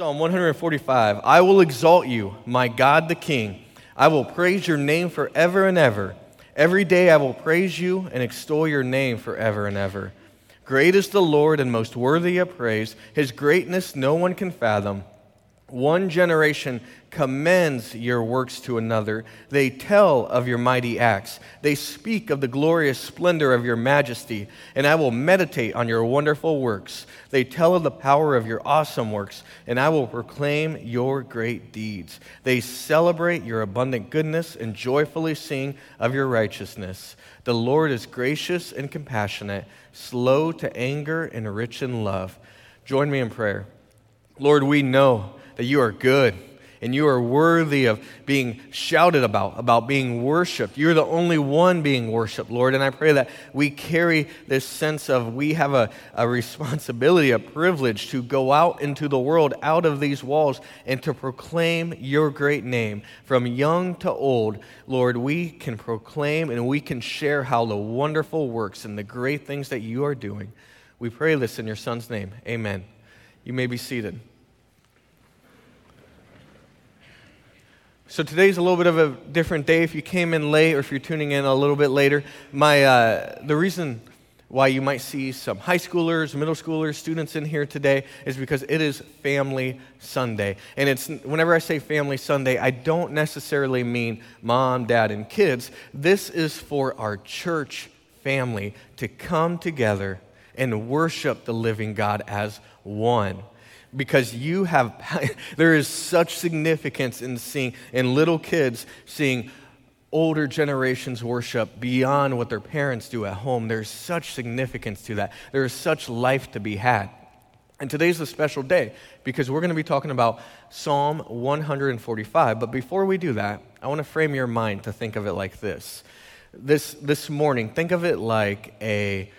Psalm 145 I will exalt you, my God the King. I will praise your name forever and ever. Every day I will praise you and extol your name forever and ever. Great is the Lord and most worthy of praise. His greatness no one can fathom. One generation commends your works to another. They tell of your mighty acts. They speak of the glorious splendor of your majesty, and I will meditate on your wonderful works. They tell of the power of your awesome works, and I will proclaim your great deeds. They celebrate your abundant goodness and joyfully sing of your righteousness. The Lord is gracious and compassionate, slow to anger and rich in love. Join me in prayer. Lord, we know that you are good and you are worthy of being shouted about, about being worshiped. You're the only one being worshiped, Lord. And I pray that we carry this sense of we have a, a responsibility, a privilege to go out into the world, out of these walls, and to proclaim your great name. From young to old, Lord, we can proclaim and we can share how the wonderful works and the great things that you are doing. We pray this in your Son's name. Amen. You may be seated. So today's a little bit of a different day. If you came in late or if you're tuning in a little bit later, my uh, the reason why you might see some high schoolers, middle schoolers, students in here today is because it is Family Sunday. And it's whenever I say Family Sunday, I don't necessarily mean mom, dad, and kids. This is for our church family to come together and worship the living God as one because you have there is such significance in seeing in little kids seeing older generations worship beyond what their parents do at home. There's such significance to that. There is such life to be had. And today's a special day because we're going to be talking about psalm 145 but before we do that i want to frame your mind to think of it like this. This this morning think of it like a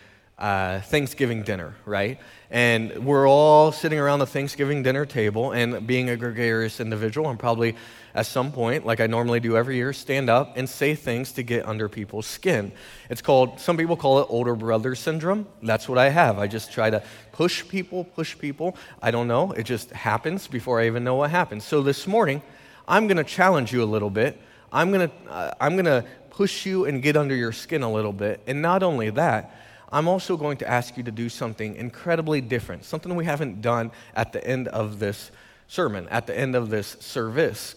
uh, Thanksgiving dinner, right? And we're all sitting around the Thanksgiving dinner table, and being a gregarious individual, I'm probably at some point, like I normally do every year, stand up and say things to get under people's skin. It's called, some people call it older brother syndrome. That's what I have. I just try to push people, push people. I don't know. It just happens before I even know what happens. So this morning, I'm going to challenge you a little bit. I'm going to, uh, I'm going to push you and get under your skin a little bit. And not only that, I'm also going to ask you to do something incredibly different, something we haven't done at the end of this sermon, at the end of this service.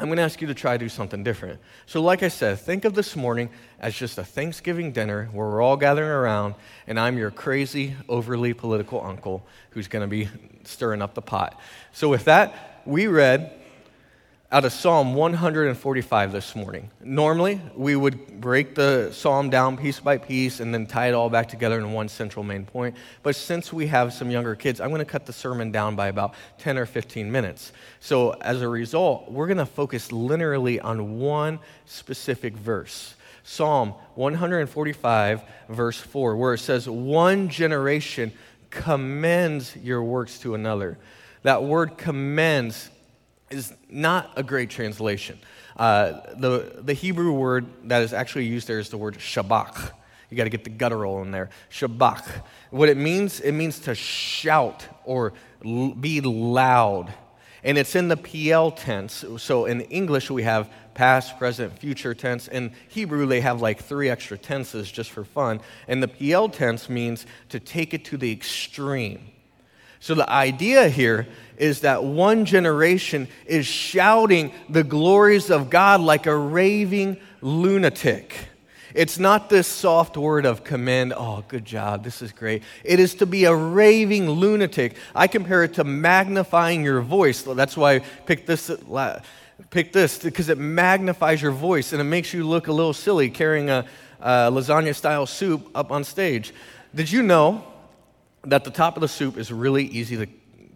I'm going to ask you to try to do something different. So, like I said, think of this morning as just a Thanksgiving dinner where we're all gathering around, and I'm your crazy, overly political uncle who's going to be stirring up the pot. So, with that, we read out of Psalm 145 this morning. Normally, we would break the psalm down piece by piece and then tie it all back together in one central main point. But since we have some younger kids, I'm going to cut the sermon down by about 10 or 15 minutes. So, as a result, we're going to focus linearly on one specific verse. Psalm 145, verse 4, where it says, One generation commends your works to another. That word commends is not a great translation. Uh, the, the Hebrew word that is actually used there is the word shabach. You got to get the guttural in there. Shabach. What it means, it means to shout or l- be loud. And it's in the Piel tense. So in English, we have past, present, future tense. In Hebrew, they have like three extra tenses just for fun. And the Piel tense means to take it to the extreme. So the idea here is that one generation is shouting the glories of God like a raving lunatic. It's not this soft word of commend, oh, good job, this is great. It is to be a raving lunatic. I compare it to magnifying your voice. That's why I picked this, picked this because it magnifies your voice and it makes you look a little silly carrying a, a lasagna style soup up on stage. Did you know that the top of the soup is really easy to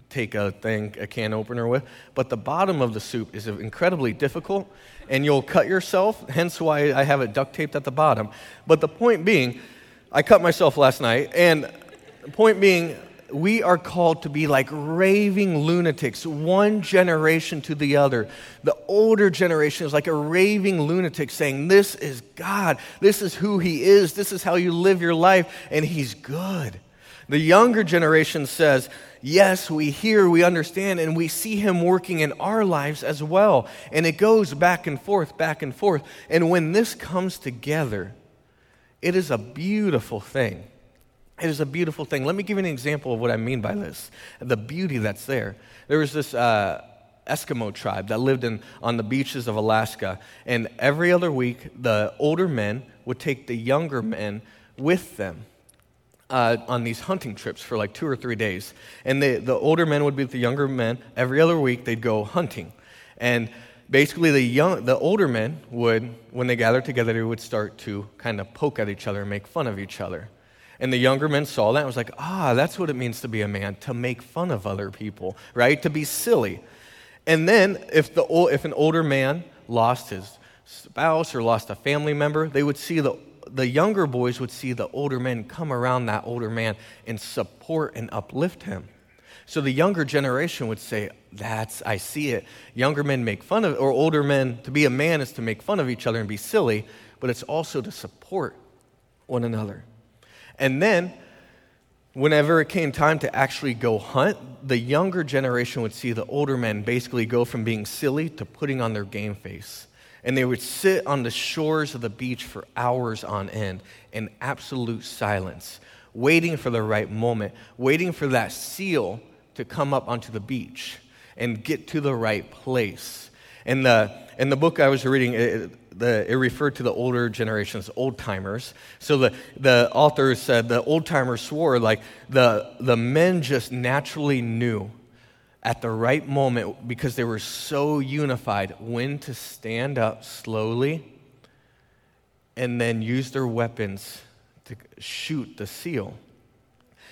take a thing, a can opener with, but the bottom of the soup is incredibly difficult, and you'll cut yourself, hence why I have it duct taped at the bottom. But the point being, I cut myself last night, and the point being, we are called to be like raving lunatics, one generation to the other. The older generation is like a raving lunatic saying, This is God. This is who He is. This is how you live your life, and He's good. The younger generation says, yes, we hear, we understand, and we see Him working in our lives as well. And it goes back and forth, back and forth. And when this comes together, it is a beautiful thing. It is a beautiful thing. Let me give you an example of what I mean by this the beauty that's there. There was this uh, Eskimo tribe that lived in, on the beaches of Alaska, and every other week, the older men would take the younger men with them. Uh, on these hunting trips for like two or three days. And the, the older men would be with the younger men. Every other week, they'd go hunting. And basically the young the older men would when they gathered together they would start to kind of poke at each other and make fun of each other and the younger men saw that and was like ah that's what it means to be a man to make fun of other people right to be silly and then if the if an older man lost his spouse or lost a family member they would see the the younger boys would see the older men come around that older man and support and uplift him so the younger generation would say, That's, I see it. Younger men make fun of, or older men, to be a man is to make fun of each other and be silly, but it's also to support one another. And then, whenever it came time to actually go hunt, the younger generation would see the older men basically go from being silly to putting on their game face. And they would sit on the shores of the beach for hours on end in absolute silence, waiting for the right moment, waiting for that seal to come up onto the beach and get to the right place. In the, in the book I was reading, it, the, it referred to the older generations, old timers. So the, the author said the old timers swore like the, the men just naturally knew at the right moment because they were so unified when to stand up slowly and then use their weapons to shoot the seal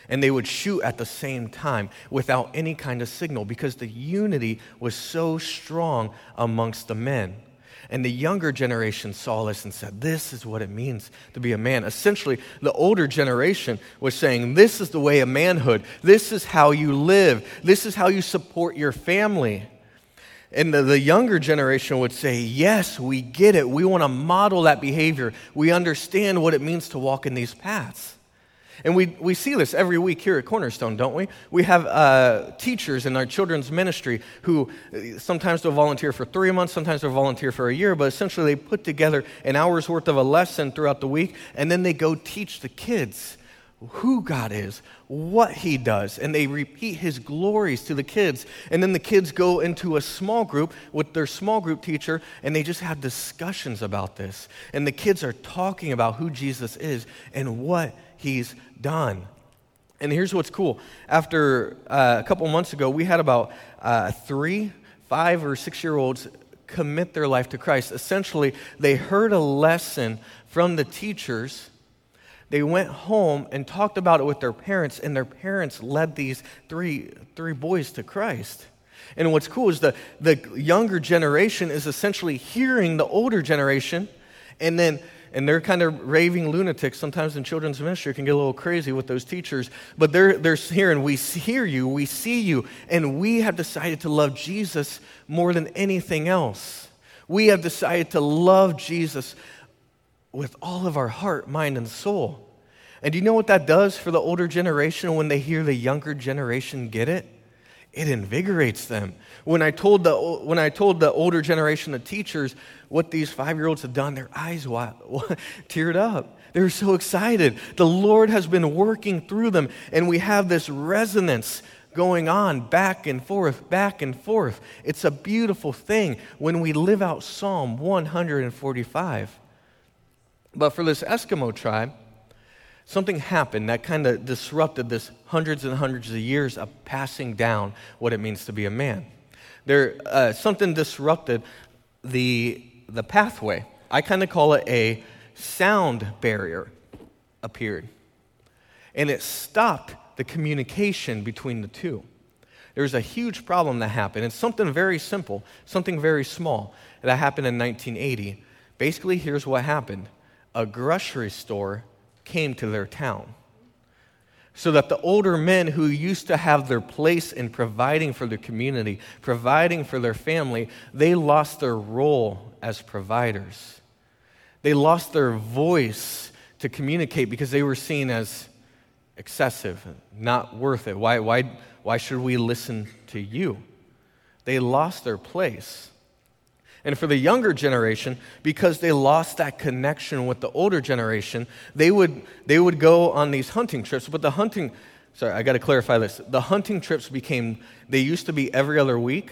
and they would shoot at the same time without any kind of signal because the unity was so strong amongst the men. And the younger generation saw this and said, This is what it means to be a man. Essentially, the older generation was saying, This is the way of manhood. This is how you live. This is how you support your family. And the, the younger generation would say, Yes, we get it. We want to model that behavior. We understand what it means to walk in these paths. And we, we see this every week here at Cornerstone, don't we? We have uh, teachers in our children's ministry who uh, sometimes they'll volunteer for three months, sometimes they'll volunteer for a year, but essentially they put together an hour's worth of a lesson throughout the week, and then they go teach the kids who God is, what He does, and they repeat His glories to the kids. And then the kids go into a small group with their small group teacher, and they just have discussions about this. And the kids are talking about who Jesus is and what He's done. And here's what's cool. After uh, a couple months ago, we had about uh, three, five, or six year olds commit their life to Christ. Essentially, they heard a lesson from the teachers. They went home and talked about it with their parents, and their parents led these three, three boys to Christ. And what's cool is the, the younger generation is essentially hearing the older generation and then and they're kind of raving lunatics. Sometimes in children's ministry, can get a little crazy with those teachers, but they're, they're hearing, we hear you, we see you, and we have decided to love Jesus more than anything else. We have decided to love Jesus with all of our heart, mind, and soul. And do you know what that does for the older generation when they hear the younger generation get it? It invigorates them. When I told the, when I told the older generation of teachers what these five year olds had done, their eyes teared up. They were so excited. The Lord has been working through them, and we have this resonance going on back and forth, back and forth. It's a beautiful thing when we live out Psalm 145. But for this Eskimo tribe, something happened that kind of disrupted this hundreds and hundreds of years of passing down what it means to be a man. There, uh, something disrupted the, the pathway. I kind of call it a sound barrier appeared. And it stopped the communication between the two. There's a huge problem that happened. It's something very simple, something very small that happened in 1980. Basically, here's what happened a grocery store came to their town so that the older men who used to have their place in providing for the community, providing for their family, they lost their role as providers. They lost their voice to communicate because they were seen as excessive, not worth it. Why, why, Why should we listen to you? They lost their place. And for the younger generation, because they lost that connection with the older generation, they would, they would go on these hunting trips. But the hunting, sorry, I got to clarify this. The hunting trips became, they used to be every other week,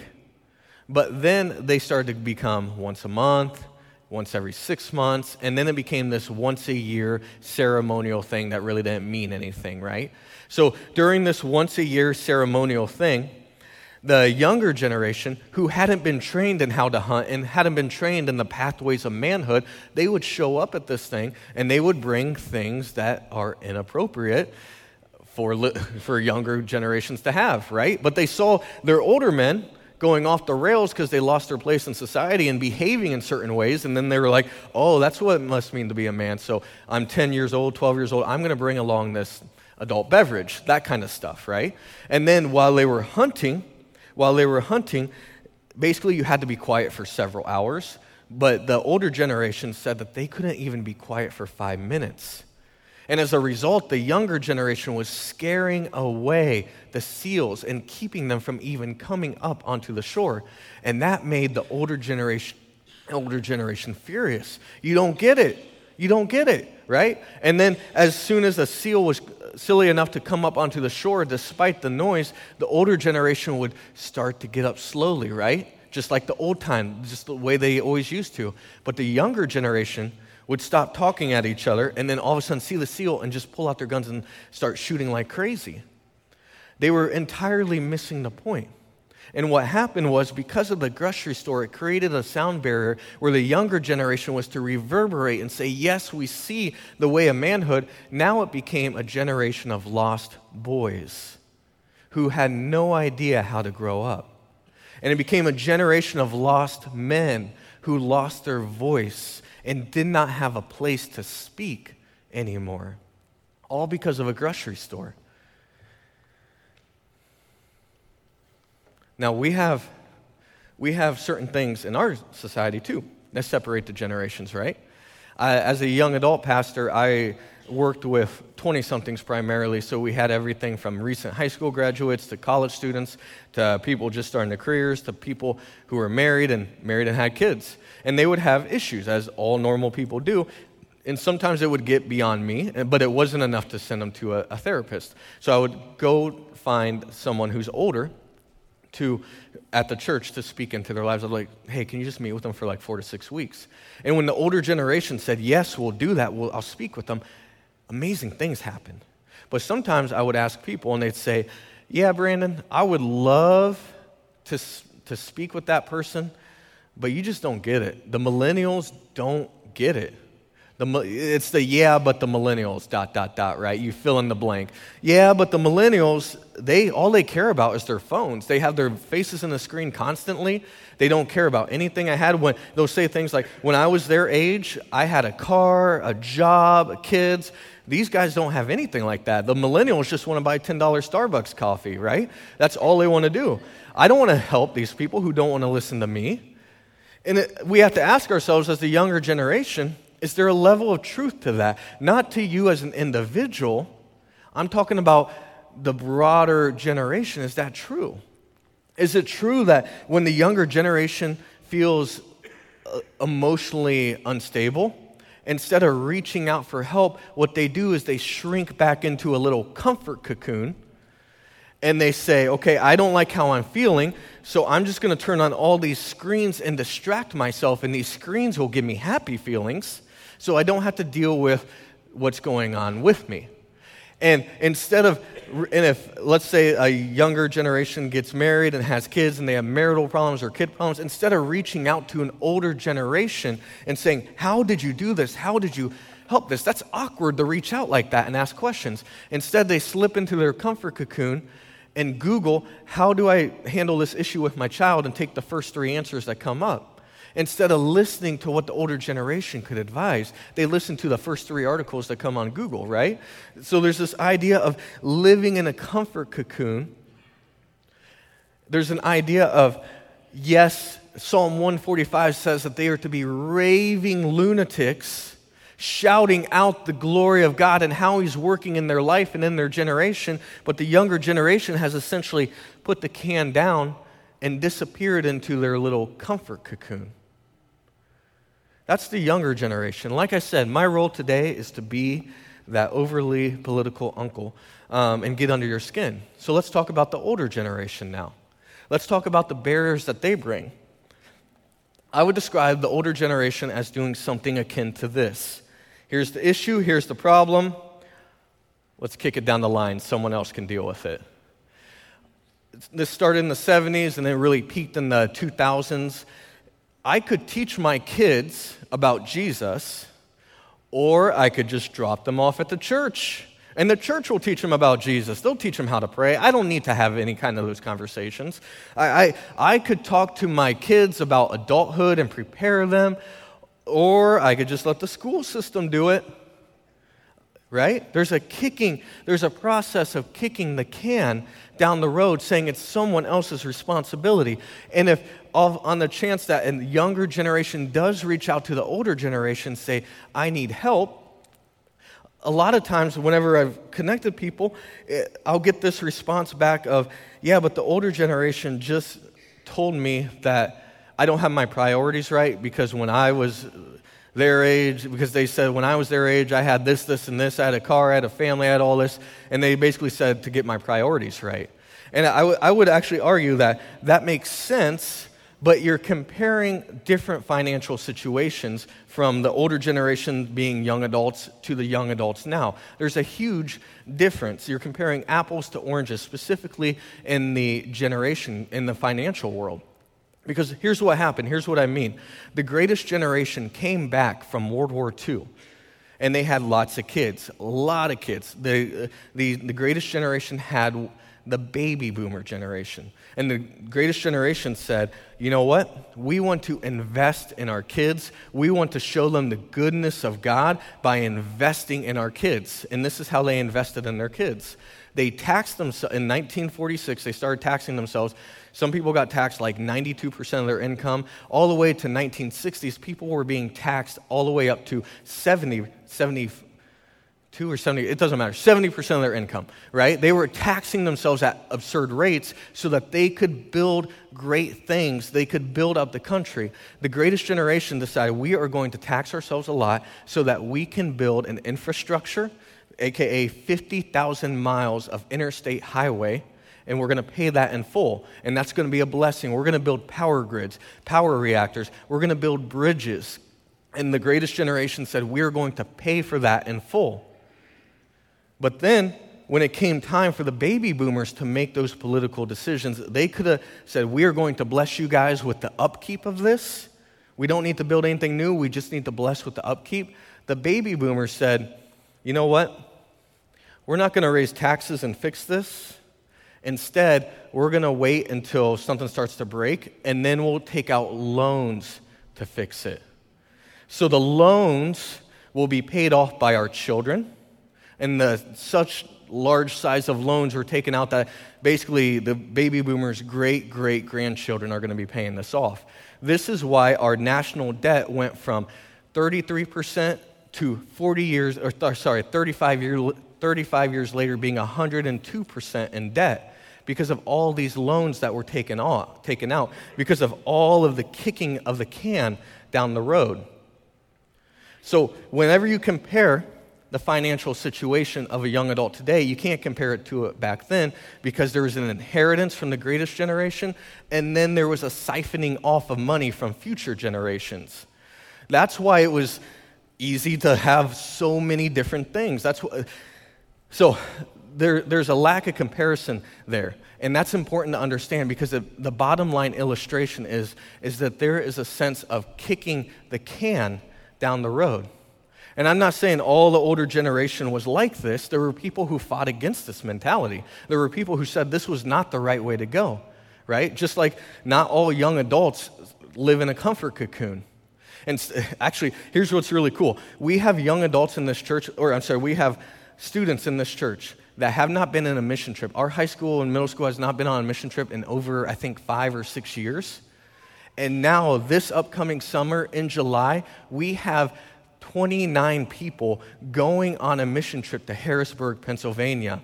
but then they started to become once a month, once every six months, and then it became this once a year ceremonial thing that really didn't mean anything, right? So during this once a year ceremonial thing, the younger generation who hadn't been trained in how to hunt and hadn't been trained in the pathways of manhood, they would show up at this thing and they would bring things that are inappropriate for, for younger generations to have, right? But they saw their older men going off the rails because they lost their place in society and behaving in certain ways. And then they were like, oh, that's what it must mean to be a man. So I'm 10 years old, 12 years old. I'm going to bring along this adult beverage, that kind of stuff, right? And then while they were hunting, while they were hunting, basically you had to be quiet for several hours. But the older generation said that they couldn't even be quiet for five minutes. And as a result, the younger generation was scaring away the seals and keeping them from even coming up onto the shore. And that made the older generation, older generation furious. You don't get it. You don't get it, right? And then as soon as a seal was silly enough to come up onto the shore, despite the noise, the older generation would start to get up slowly, right? Just like the old time, just the way they always used to. But the younger generation would stop talking at each other and then all of a sudden see the seal and just pull out their guns and start shooting like crazy. They were entirely missing the point. And what happened was because of the grocery store, it created a sound barrier where the younger generation was to reverberate and say, Yes, we see the way of manhood. Now it became a generation of lost boys who had no idea how to grow up. And it became a generation of lost men who lost their voice and did not have a place to speak anymore. All because of a grocery store. Now, we have, we have certain things in our society too that separate the generations, right? I, as a young adult pastor, I worked with 20 somethings primarily, so we had everything from recent high school graduates to college students to people just starting their careers to people who were married and married and had kids. And they would have issues, as all normal people do. And sometimes it would get beyond me, but it wasn't enough to send them to a, a therapist. So I would go find someone who's older to at the church to speak into their lives. I'm like, hey, can you just meet with them for like four to six weeks? And when the older generation said, yes, we'll do that, we'll, I'll speak with them, amazing things happened. But sometimes I would ask people and they'd say, yeah, Brandon, I would love to, to speak with that person, but you just don't get it. The millennials don't get it. The, it's the yeah, but the millennials, dot, dot, dot, right? You fill in the blank. Yeah, but the millennials, they, all they care about is their phones. They have their faces in the screen constantly. They don't care about anything I had. When, they'll say things like, when I was their age, I had a car, a job, kids. These guys don't have anything like that. The millennials just want to buy $10 Starbucks coffee, right? That's all they want to do. I don't want to help these people who don't want to listen to me. And it, we have to ask ourselves as the younger generation, is there a level of truth to that? Not to you as an individual. I'm talking about the broader generation. Is that true? Is it true that when the younger generation feels uh, emotionally unstable, instead of reaching out for help, what they do is they shrink back into a little comfort cocoon and they say, okay, I don't like how I'm feeling, so I'm just going to turn on all these screens and distract myself, and these screens will give me happy feelings so I don't have to deal with what's going on with me. And instead of, and if, let's say, a younger generation gets married and has kids and they have marital problems or kid problems, instead of reaching out to an older generation and saying, How did you do this? How did you help this? That's awkward to reach out like that and ask questions. Instead, they slip into their comfort cocoon and Google, How do I handle this issue with my child? and take the first three answers that come up. Instead of listening to what the older generation could advise, they listen to the first three articles that come on Google, right? So there's this idea of living in a comfort cocoon. There's an idea of, yes, Psalm 145 says that they are to be raving lunatics, shouting out the glory of God and how He's working in their life and in their generation. But the younger generation has essentially put the can down and disappeared into their little comfort cocoon. That's the younger generation. Like I said, my role today is to be that overly political uncle um, and get under your skin. So let's talk about the older generation now. Let's talk about the barriers that they bring. I would describe the older generation as doing something akin to this. Here's the issue, here's the problem. Let's kick it down the line. Someone else can deal with it. This started in the 70s and then really peaked in the 2000s. I could teach my kids about Jesus, or I could just drop them off at the church. And the church will teach them about Jesus. They'll teach them how to pray. I don't need to have any kind of those conversations. I, I, I could talk to my kids about adulthood and prepare them, or I could just let the school system do it. Right? There's a kicking, there's a process of kicking the can down the road saying it's someone else's responsibility. And if on the chance that a younger generation does reach out to the older generation, say, I need help, a lot of times whenever I've connected people, eh, I'll get this response back of, yeah, but the older generation just told me that I don't have my priorities right because when I was their age, because they said when I was their age, I had this, this, and this. I had a car, I had a family, I had all this. And they basically said to get my priorities right. And I, w- I would actually argue that that makes sense but you're comparing different financial situations from the older generation being young adults to the young adults now. There's a huge difference. You're comparing apples to oranges, specifically in the generation, in the financial world. Because here's what happened. Here's what I mean. The greatest generation came back from World War II, and they had lots of kids, a lot of kids. The, uh, the, the greatest generation had the baby boomer generation. And the greatest generation said, you know what? We want to invest in our kids. We want to show them the goodness of God by investing in our kids. And this is how they invested in their kids. They taxed themselves, in 1946, they started taxing themselves. Some people got taxed like 92% of their income. All the way to 1960s, people were being taxed all the way up to 70, 70 two or 70, it doesn't matter, 70% of their income, right? They were taxing themselves at absurd rates so that they could build great things. They could build up the country. The greatest generation decided we are going to tax ourselves a lot so that we can build an infrastructure, aka 50,000 miles of interstate highway. And we're going to pay that in full. And that's going to be a blessing. We're going to build power grids, power reactors. We're going to build bridges. And the greatest generation said, We're going to pay for that in full. But then, when it came time for the baby boomers to make those political decisions, they could have said, We are going to bless you guys with the upkeep of this. We don't need to build anything new, we just need to bless with the upkeep. The baby boomers said, You know what? We're not going to raise taxes and fix this. Instead, we're going to wait until something starts to break, and then we'll take out loans to fix it. So the loans will be paid off by our children and the such large size of loans were taken out that basically the baby boomers' great great grandchildren are going to be paying this off. This is why our national debt went from 33% to 40 years, or sorry, 35, year, 35 years later being 102% in debt because of all these loans that were taken, off, taken out, because of all of the kicking of the can down the road. So, whenever you compare the financial situation of a young adult today, you can't compare it to it back then because there was an inheritance from the greatest generation, and then there was a siphoning off of money from future generations. That's why it was easy to have so many different things. That's what, so there, there's a lack of comparison there. And that's important to understand because the, the bottom line illustration is, is that there is a sense of kicking the can down the road. And I'm not saying all the older generation was like this. There were people who fought against this mentality. There were people who said this was not the right way to go, right? Just like not all young adults live in a comfort cocoon. And actually, here's what's really cool. We have young adults in this church, or I'm sorry, we have students in this church that have not been in a mission trip. Our high school and middle school has not been on a mission trip in over, I think, five or six years. And now, this upcoming summer in July, we have 29 people going on a mission trip to Harrisburg, Pennsylvania.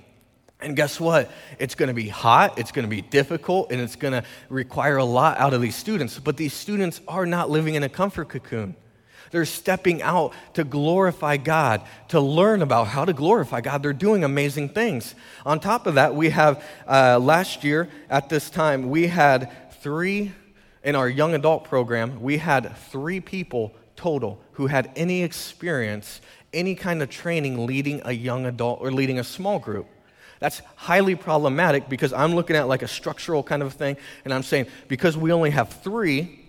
And guess what? It's going to be hot, it's going to be difficult, and it's going to require a lot out of these students. But these students are not living in a comfort cocoon. They're stepping out to glorify God, to learn about how to glorify God. They're doing amazing things. On top of that, we have uh, last year at this time, we had three, in our young adult program, we had three people total who had any experience, any kind of training leading a young adult or leading a small group. That's highly problematic because I'm looking at like a structural kind of thing, and I'm saying because we only have three,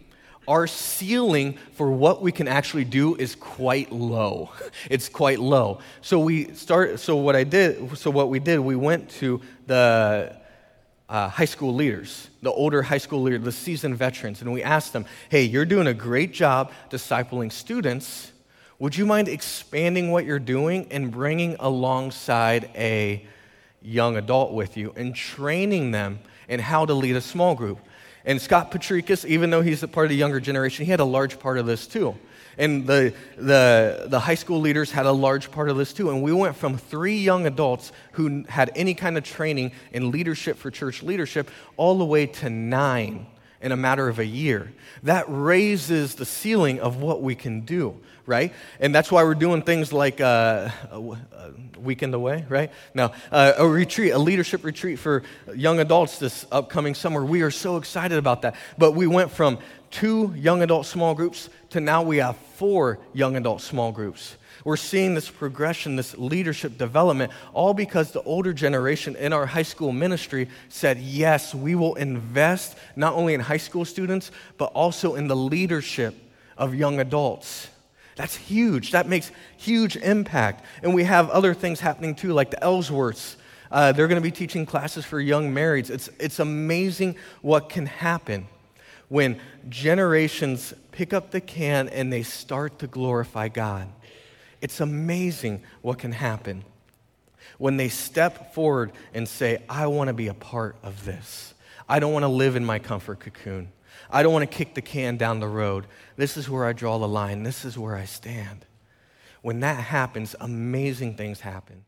our ceiling for what we can actually do is quite low. It's quite low. So we start. So what I did. So what we did. We went to the uh, high school leaders, the older high school leaders, the seasoned veterans, and we asked them, "Hey, you're doing a great job discipling students. Would you mind expanding what you're doing and bringing alongside a young adult with you and training them in how to lead a small group. And Scott Patricus, even though he's a part of the younger generation, he had a large part of this too. And the, the, the high school leaders had a large part of this too. And we went from three young adults who had any kind of training in leadership for church leadership all the way to nine in a matter of a year. That raises the ceiling of what we can do, right? And that's why we're doing things like uh, a, weekend away, right? Now, uh, a retreat, a leadership retreat for young adults this upcoming summer. We are so excited about that. But we went from two young adult small groups to now we have four young adult small groups. We're seeing this progression, this leadership development, all because the older generation in our high school ministry said, yes, we will invest not only in high school students, but also in the leadership of young adults. That's huge. That makes huge impact. And we have other things happening too, like the Ellsworths. Uh, they're going to be teaching classes for young marrieds. It's, it's amazing what can happen when generations pick up the can and they start to glorify God. It's amazing what can happen when they step forward and say, I want to be a part of this. I don't want to live in my comfort cocoon. I don't want to kick the can down the road. This is where I draw the line. This is where I stand. When that happens, amazing things happen.